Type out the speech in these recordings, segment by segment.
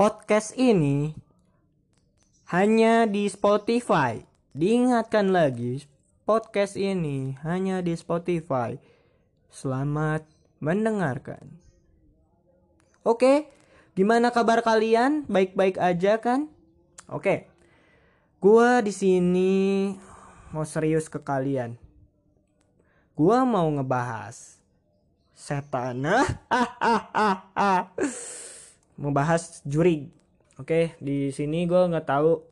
podcast ini hanya di Spotify. Diingatkan lagi, podcast ini hanya di Spotify. Selamat mendengarkan. Oke, gimana kabar kalian? Baik-baik aja kan? Oke. Gua di sini mau serius ke kalian. Gua mau ngebahas setan. Ah, bahas juri. Oke, di sini gue nggak tahu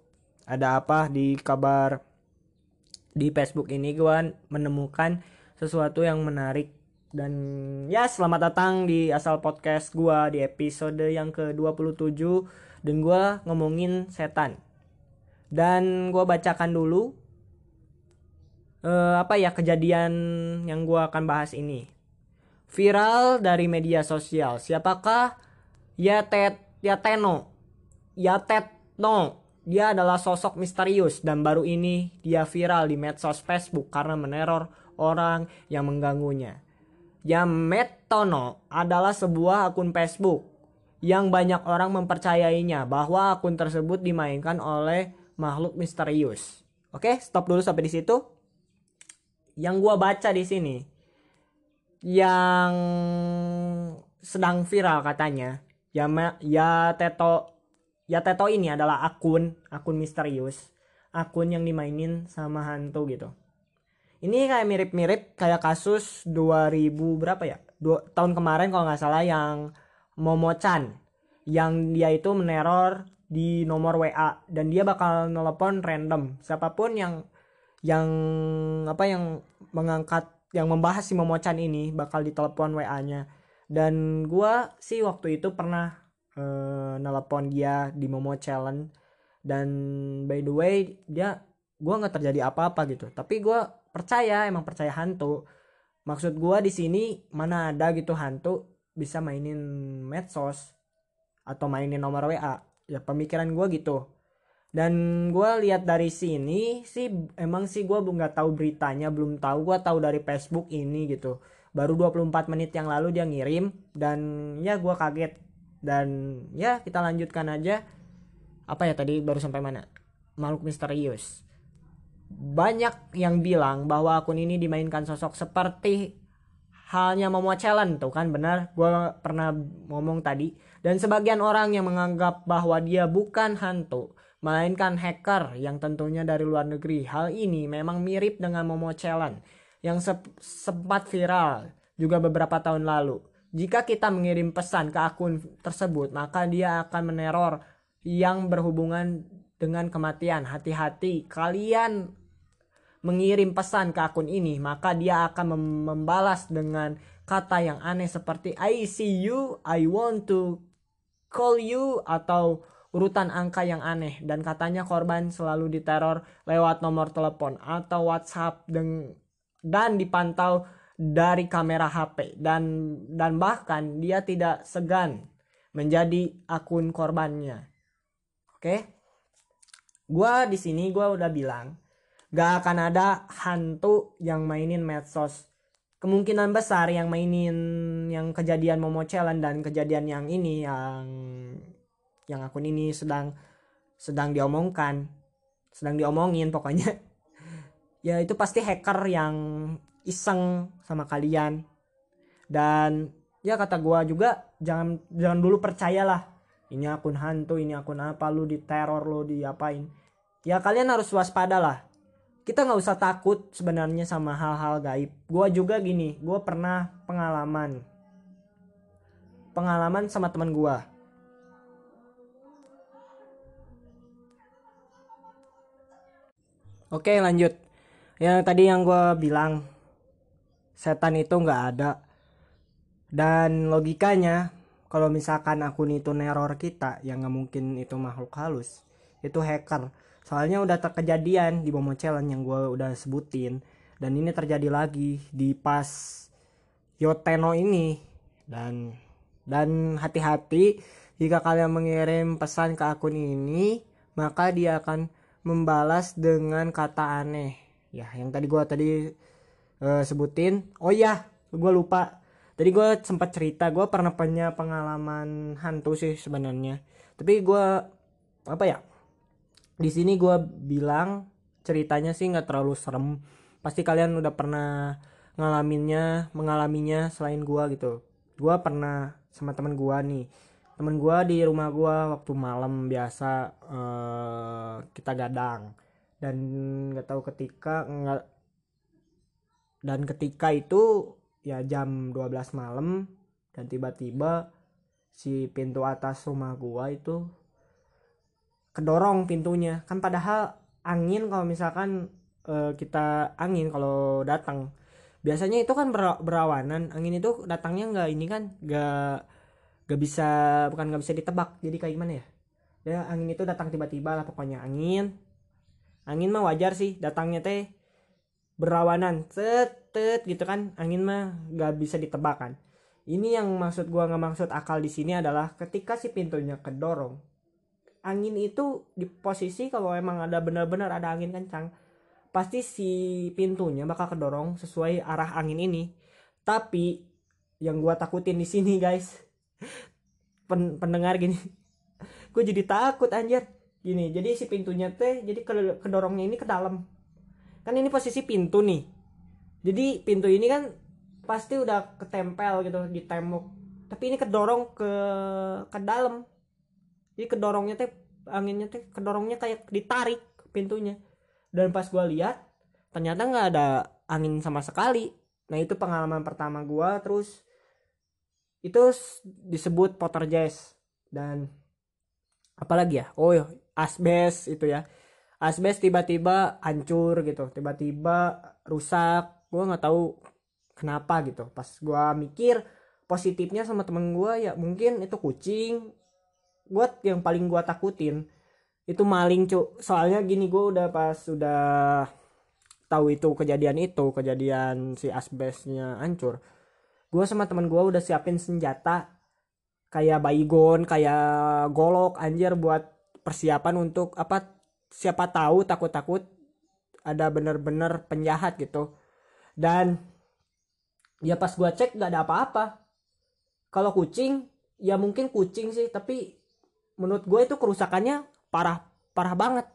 ada apa di kabar di Facebook ini gue menemukan sesuatu yang menarik dan ya selamat datang di asal podcast gua di episode yang ke-27 dan gua ngomongin setan. Dan gua bacakan dulu uh, apa ya kejadian yang gua akan bahas ini. Viral dari media sosial. Siapakah Yatet Yateno? Yatetno. Dia adalah sosok misterius dan baru ini dia viral di medsos Facebook karena meneror orang yang mengganggunya. Yametono adalah sebuah akun Facebook yang banyak orang mempercayainya bahwa akun tersebut dimainkan oleh makhluk misterius. Oke, stop dulu sampai di situ. Yang gua baca di sini yang sedang viral katanya, ya ya Teto ya Teto ini adalah akun akun misterius, akun yang dimainin sama hantu gitu. Ini kayak mirip-mirip kayak kasus 2000 berapa ya? Dua, tahun kemarin kalau nggak salah yang Momochan yang dia itu meneror di nomor WA dan dia bakal nelpon random. Siapa pun yang yang apa yang mengangkat yang membahas si Momochan ini bakal ditelepon WA-nya dan gua sih waktu itu pernah uh, nelpon dia di Momo Challenge. Dan by the way dia gua nggak terjadi apa-apa gitu. Tapi gua percaya emang percaya hantu. Maksud gue di sini mana ada gitu hantu bisa mainin medsos atau mainin nomor WA ya pemikiran gue gitu. Dan gue lihat dari sini sih emang sih gue nggak tahu beritanya belum tahu. Gue tahu dari Facebook ini gitu baru 24 menit yang lalu dia ngirim dan ya gue kaget. Dan ya kita lanjutkan aja. Apa ya tadi baru sampai mana? Makhluk misterius. Banyak yang bilang bahwa akun ini dimainkan sosok seperti halnya Momo Challenge. Tuh kan benar. Gue pernah ngomong tadi. Dan sebagian orang yang menganggap bahwa dia bukan hantu melainkan hacker yang tentunya dari luar negeri. Hal ini memang mirip dengan Momo Challenge yang se sempat viral juga beberapa tahun lalu jika kita mengirim pesan ke akun tersebut maka dia akan meneror yang berhubungan dengan kematian. Hati-hati, kalian mengirim pesan ke akun ini, maka dia akan membalas dengan kata yang aneh seperti I see you, I want to call you atau urutan angka yang aneh dan katanya korban selalu diteror lewat nomor telepon atau WhatsApp dan dan dipantau dari kamera HP dan dan bahkan dia tidak segan menjadi akun korbannya. Oke. Okay? Gua di sini gua udah bilang gak akan ada hantu yang mainin medsos kemungkinan besar yang mainin yang kejadian Momo Challenge dan kejadian yang ini yang yang akun ini sedang sedang diomongkan sedang diomongin pokoknya ya itu pasti hacker yang iseng sama kalian. Dan ya kata gua juga jangan jangan dulu percayalah. Ini akun hantu ini akun apa lu diteror lu diapain. Ya kalian harus waspada lah kita nggak usah takut sebenarnya sama hal-hal gaib. Gue juga gini gue pernah pengalaman. Pengalaman sama teman gue oke lanjut yang tadi yang gue bilang setan itu nggak ada. Dan logikanya kalau misalkan akun itu neror kita yang nggak mungkin itu makhluk halus. Itu hacker. Soalnya udah terkejadian di Momo Challenge yang gue udah sebutin. Dan ini terjadi lagi di pas Yoteno ini. Dan dan hati-hati jika kalian mengirim pesan ke akun ini maka dia akan membalas dengan kata aneh ya yang tadi gue tadi uh, sebutin. Oh ya gue lupa. Tadi gue sempat cerita gue pernah punya pengalaman hantu sih sebenarnya. Tapi gue apa ya di sini gue bilang ceritanya sih nggak terlalu serem. Pasti kalian udah pernah ngalaminnya mengalaminya selain gue gitu. Gue pernah sama teman gue nih. Teman gue di rumah gue waktu malam biasa uh, kita gadang dan nggak tahu ketika nggak dan ketika itu ya jam 12 malam dan tiba-tiba si pintu atas rumah gua itu kedorong pintunya. Kan padahal angin kalau misalkan e, kita angin kalau datang. Biasanya itu kan ber, berawanan. Angin itu datangnya nggak ini kan nggak nggak bisa bukan nggak bisa ditebak. Jadi kayak gimana ya? Ya angin itu datang tiba-tiba lah pokoknya angin angin mah wajar sih datangnya teh berawanan set tet gitu kan. Angin mah nggak bisa ditebak kan ini yang maksud gua nggak maksud akal di sini adalah ketika si pintunya kedorong angin itu di posisi kalau emang ada benar-benar ada angin kencang pasti si pintunya bakal kedorong sesuai arah angin ini. Tapi yang gua takutin di sini guys pen pendengar gini gue jadi takut anjir gini jadi si pintunya teh jadi kedorongnya ini ke dalam. Kan ini posisi pintu nih. Jadi pintu ini kan pasti udah ketempel gitu di tembok. Tapi ini kedorong ke ke dalam. Jadi kedorongnya teh anginnya teh kedorongnya kayak ditarik pintunya. Dan pas gue lihat ternyata nggak ada angin sama sekali. Nah itu pengalaman pertama gue terus itu disebut jazz. Dan apalagi ya? Oh ya asbes itu ya. Asbes tiba-tiba hancur gitu tiba-tiba rusak. Gue nggak tahu kenapa gitu. Pas gue mikir positifnya sama temen gue ya mungkin itu kucing. Gue yang paling gue takutin itu maling cuk soalnya gini gue udah pas udah tahu itu kejadian itu kejadian si asbesnya hancur gue sama temen gue udah siapin senjata. Kayak baygon kayak golok anjir buat persiapan untuk apa siapa tahu takut-takut ada bener-bener penjahat gitu. Dan ya pas gua cek nggak ada apa-apa. Kalau kucing ya mungkin kucing sih tapi menurut gue itu kerusakannya parah parah banget.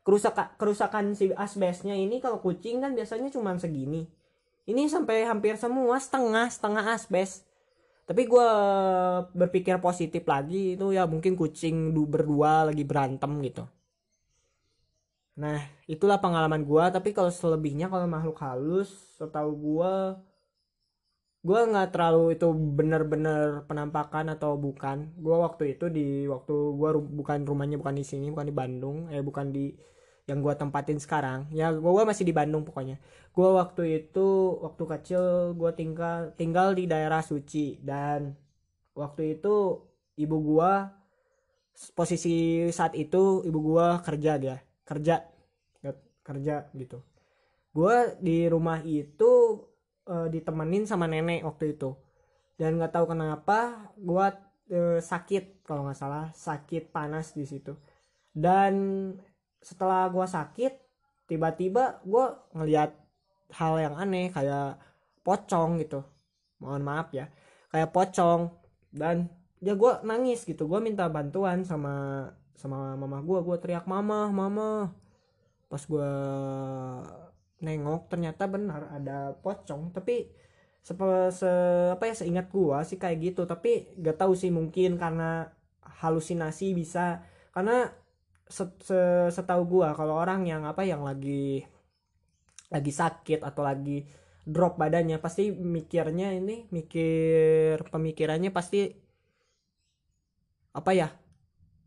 Kerusakan kerusakan si asbesnya ini kalau kucing kan biasanya cuma segini. Ini sampai hampir semua setengah setengah asbes tapi gue berpikir positif lagi itu ya mungkin kucing berdua lagi berantem gitu Nah, itulah pengalaman gua, tapi kalau selebihnya kalau makhluk halus, setahu gua gua nggak terlalu itu benar-benar penampakan atau bukan. Gua waktu itu di waktu gua bukan rumahnya bukan di sini, bukan di Bandung, eh bukan di yang gua tempatin sekarang. Ya gua masih di Bandung pokoknya. Gua waktu itu waktu kecil gua tinggal tinggal di daerah suci. Dan waktu itu ibu gua posisi saat itu ibu gua kerja dia. Kerja. Kerja gitu. Gue di rumah itu uh, ditemenin sama nenek waktu itu. Dan nggak tahu kenapa gue uh, sakit kalau nggak salah. Sakit panas di situ. Dan setelah gue sakit tiba-tiba gue ngeliat hal yang aneh kayak pocong gitu. Mohon maaf ya. Kayak pocong. Dan ya gue nangis gitu. Gue minta bantuan sama sama mama gue gue teriak mama mama pas gue nengok ternyata benar ada pocong. Tapi se, se apa ya seingat gue sih kayak gitu. Tapi gak tahu sih mungkin karena halusinasi bisa. Karena setahu gue kalau orang yang apa yang lagi lagi sakit atau lagi drop badannya pasti mikirnya ini mikir pemikirannya pasti apa ya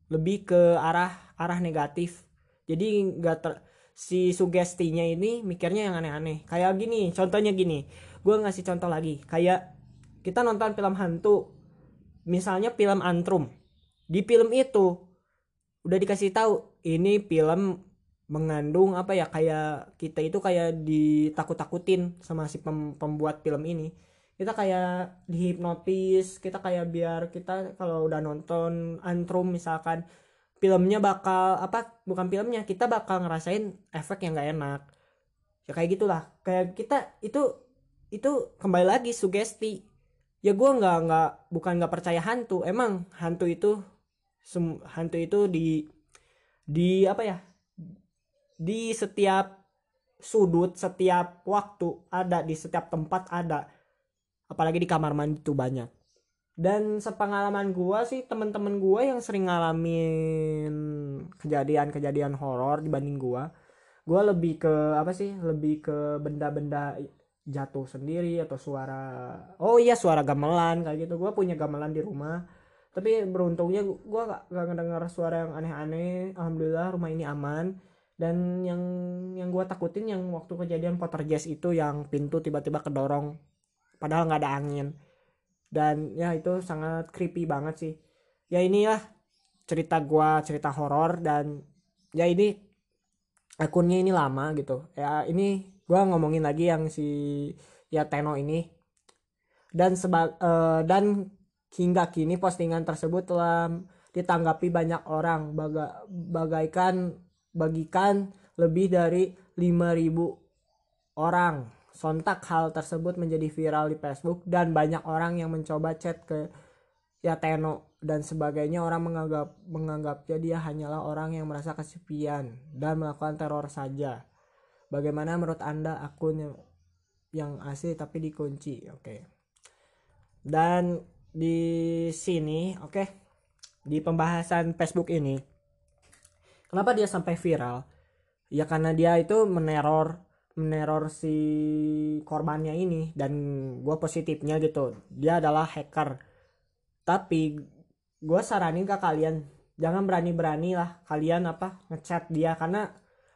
lebih ke arah arah negatif. Jadi nggak ter si sugestinya ini mikirnya yang aneh-aneh. Kayak gini contohnya gini gue ngasih contoh lagi. Kayak kita nonton film hantu misalnya film antrum. Di film itu udah dikasih tahu ini film mengandung apa ya kayak kita itu kayak ditakut-takutin sama si pem pembuat film ini. Kita kayak dihipnotis kita kayak biar kita kalau udah nonton antrum misalkan filmnya bakal apa bukan filmnya kita bakal ngerasain efek yang gak enak. Ya kayak gitulah kayak kita itu itu kembali lagi sugesti. Ya gue nggak nggak bukan nggak percaya hantu emang hantu itu hantu itu di di apa ya? Di setiap sudut setiap waktu ada di setiap tempat ada. Apalagi di kamar mandi itu banyak. Dan sepengalaman gue sih teman-teman gue yang sering ngalamin kejadian-kejadian horor dibanding gue gue lebih ke apa sih? Lebih ke benda-benda jatuh sendiri atau suara oh iya suara gamelan kayak gitu. Gue punya gamelan di rumah tapi beruntungnya gue gak, gak ngedengar suara yang aneh-aneh. Alhamdulillah rumah ini aman. Dan yang yang gue takutin yang waktu kejadian poltergeist itu yang pintu tiba-tiba kedorong. Padahal nggak ada angin. Dan ya itu sangat creepy banget sih. Ya inilah cerita gue cerita horor dan ya ini akunnya ini lama gitu. Ya ini gue ngomongin lagi yang si ya Teno ini. Dan seba uh, dan hingga kini postingan tersebut telah ditanggapi banyak orang baga bagaikan bagikan lebih dari 5000 orang. Sontak hal tersebut menjadi viral di Facebook dan banyak orang yang mencoba chat ke Yateno dan sebagainya orang menganggap menganggapnya dia hanyalah orang yang merasa kesepian dan melakukan teror saja. Bagaimana menurut Anda akun yang yang asli tapi dikunci? Oke. Okay. Dan di sini, oke. Okay, di pembahasan Facebook ini. Kenapa dia sampai viral? Ya karena dia itu meneror meneror si korbannya ini dan gue positifnya gitu. Dia adalah hacker. Tapi gue saranin ke kalian jangan berani-berani lah kalian apa ngechat dia. Karena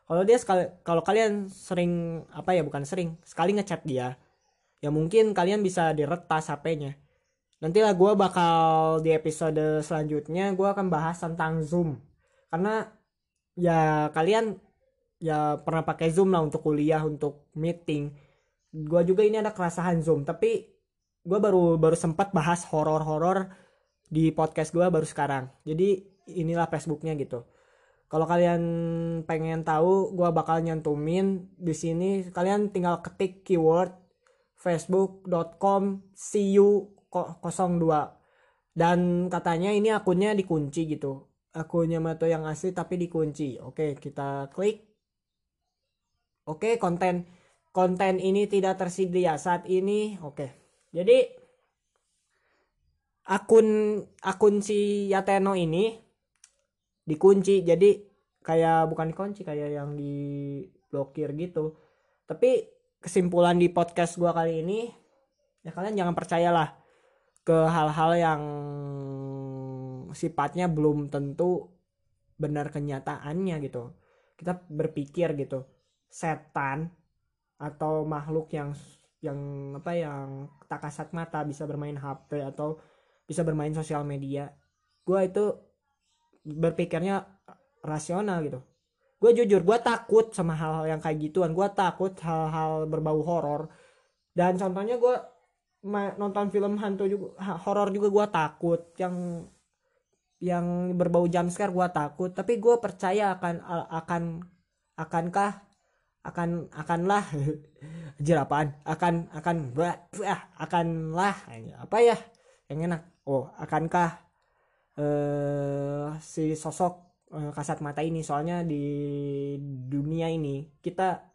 kalau dia sekali kalau kalian sering apa ya bukan sering sekali ngechat dia ya mungkin kalian bisa diretas HP-nya nantilah gue bakal di episode selanjutnya gue akan bahas tentang zoom. Karena ya kalian ya pernah pakai zoom lah untuk kuliah untuk meeting. Gue juga ini ada kerasahan zoom tapi gue baru baru sempat bahas horor-horor di podcast gue baru sekarang. Jadi inilah facebooknya gitu. Kalau kalian pengen tahu gue bakal nyantumin di sini. Kalian tinggal ketik keyword facebook.com cu 02 dan katanya ini akunnya dikunci gitu akunnya Mato yang asli tapi dikunci. Oke, kita klik. Oke, konten konten ini tidak tersedia saat ini. Oke. Jadi akun akun si Yateno ini dikunci. Jadi kayak bukan dikunci kayak yang diblokir gitu. Tapi kesimpulan di podcast gua kali ini ya kalian jangan percayalah ke hal-hal yang sifatnya belum tentu benar kenyataannya gitu. Kita berpikir gitu setan atau makhluk yang yang apa yang tak kasat mata bisa bermain HP atau bisa bermain sosial media. Gue itu berpikirnya rasional gitu. Gue jujur gue takut sama hal-hal yang kayak gituan. Gue takut hal-hal berbau horor. Dan contohnya gue nonton film hantu juga horor juga gue takut. Yang yang berbau jumpscare gue takut. Tapi gue percaya akan akan akankah akan akanlah. Jerapan akan akan akanlah. Apa ya? Yang enak. Oh akankah uh, si sosok uh, kasat mata ini? Soalnya di dunia ini kita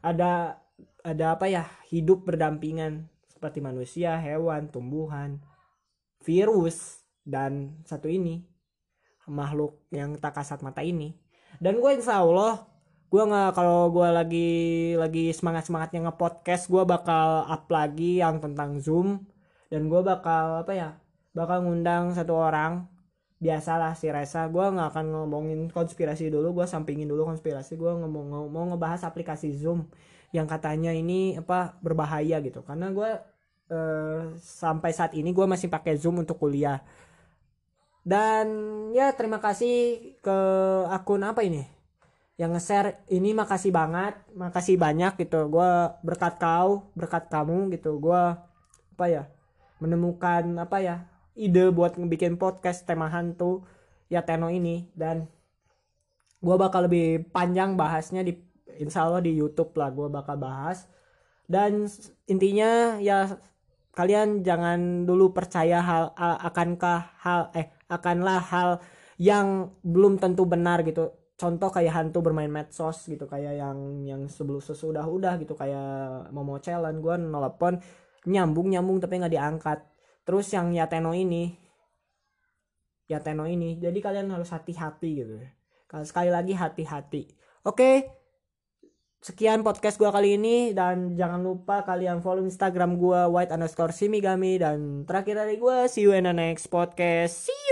ada ada apa ya? Hidup berdampingan seperti manusia hewan tumbuhan virus dan satu ini makhluk yang tak kasat mata ini. Dan gue insya Allah gue nggak kalau gue lagi lagi semangat semangatnya ngepodcast gue bakal up lagi yang tentang zoom. Dan gue bakal apa ya bakal ngundang satu orang. Biasalah si Reza gue nggak akan ngomongin konspirasi dulu gue sampingin dulu konspirasi. Gue ngomong mau ngebahas aplikasi zoom yang katanya ini apa berbahaya gitu. Karena gue eh, sampai saat ini gue masih pakai zoom untuk kuliah. Dan ya terima kasih ke akun apa ini? Yang nge-share ini makasih banget makasih banyak gitu. Gue berkat kau berkat kamu gitu. Gue apa ya menemukan apa ya ide buat ngebikin podcast tema hantu ya Teno ini. Dan gue bakal lebih panjang bahasnya di insya Allah di YouTube lah gue bakal bahas. Dan intinya ya kalian jangan dulu percaya hal akankah hal eh akanlah hal yang belum tentu benar gitu. Contoh kayak hantu bermain medsos gitu kayak yang yang sebelum sesudah udah gitu kayak mau challenge gue nelpon nyambung nyambung tapi nggak diangkat. Terus yang Yateno ini Yateno ini jadi kalian harus hati-hati gitu. Sekali lagi hati-hati. Oke sekian podcast gue kali ini dan jangan lupa kalian follow instagram gue white underscore simigami dan terakhir dari gue see you in the next podcast. See you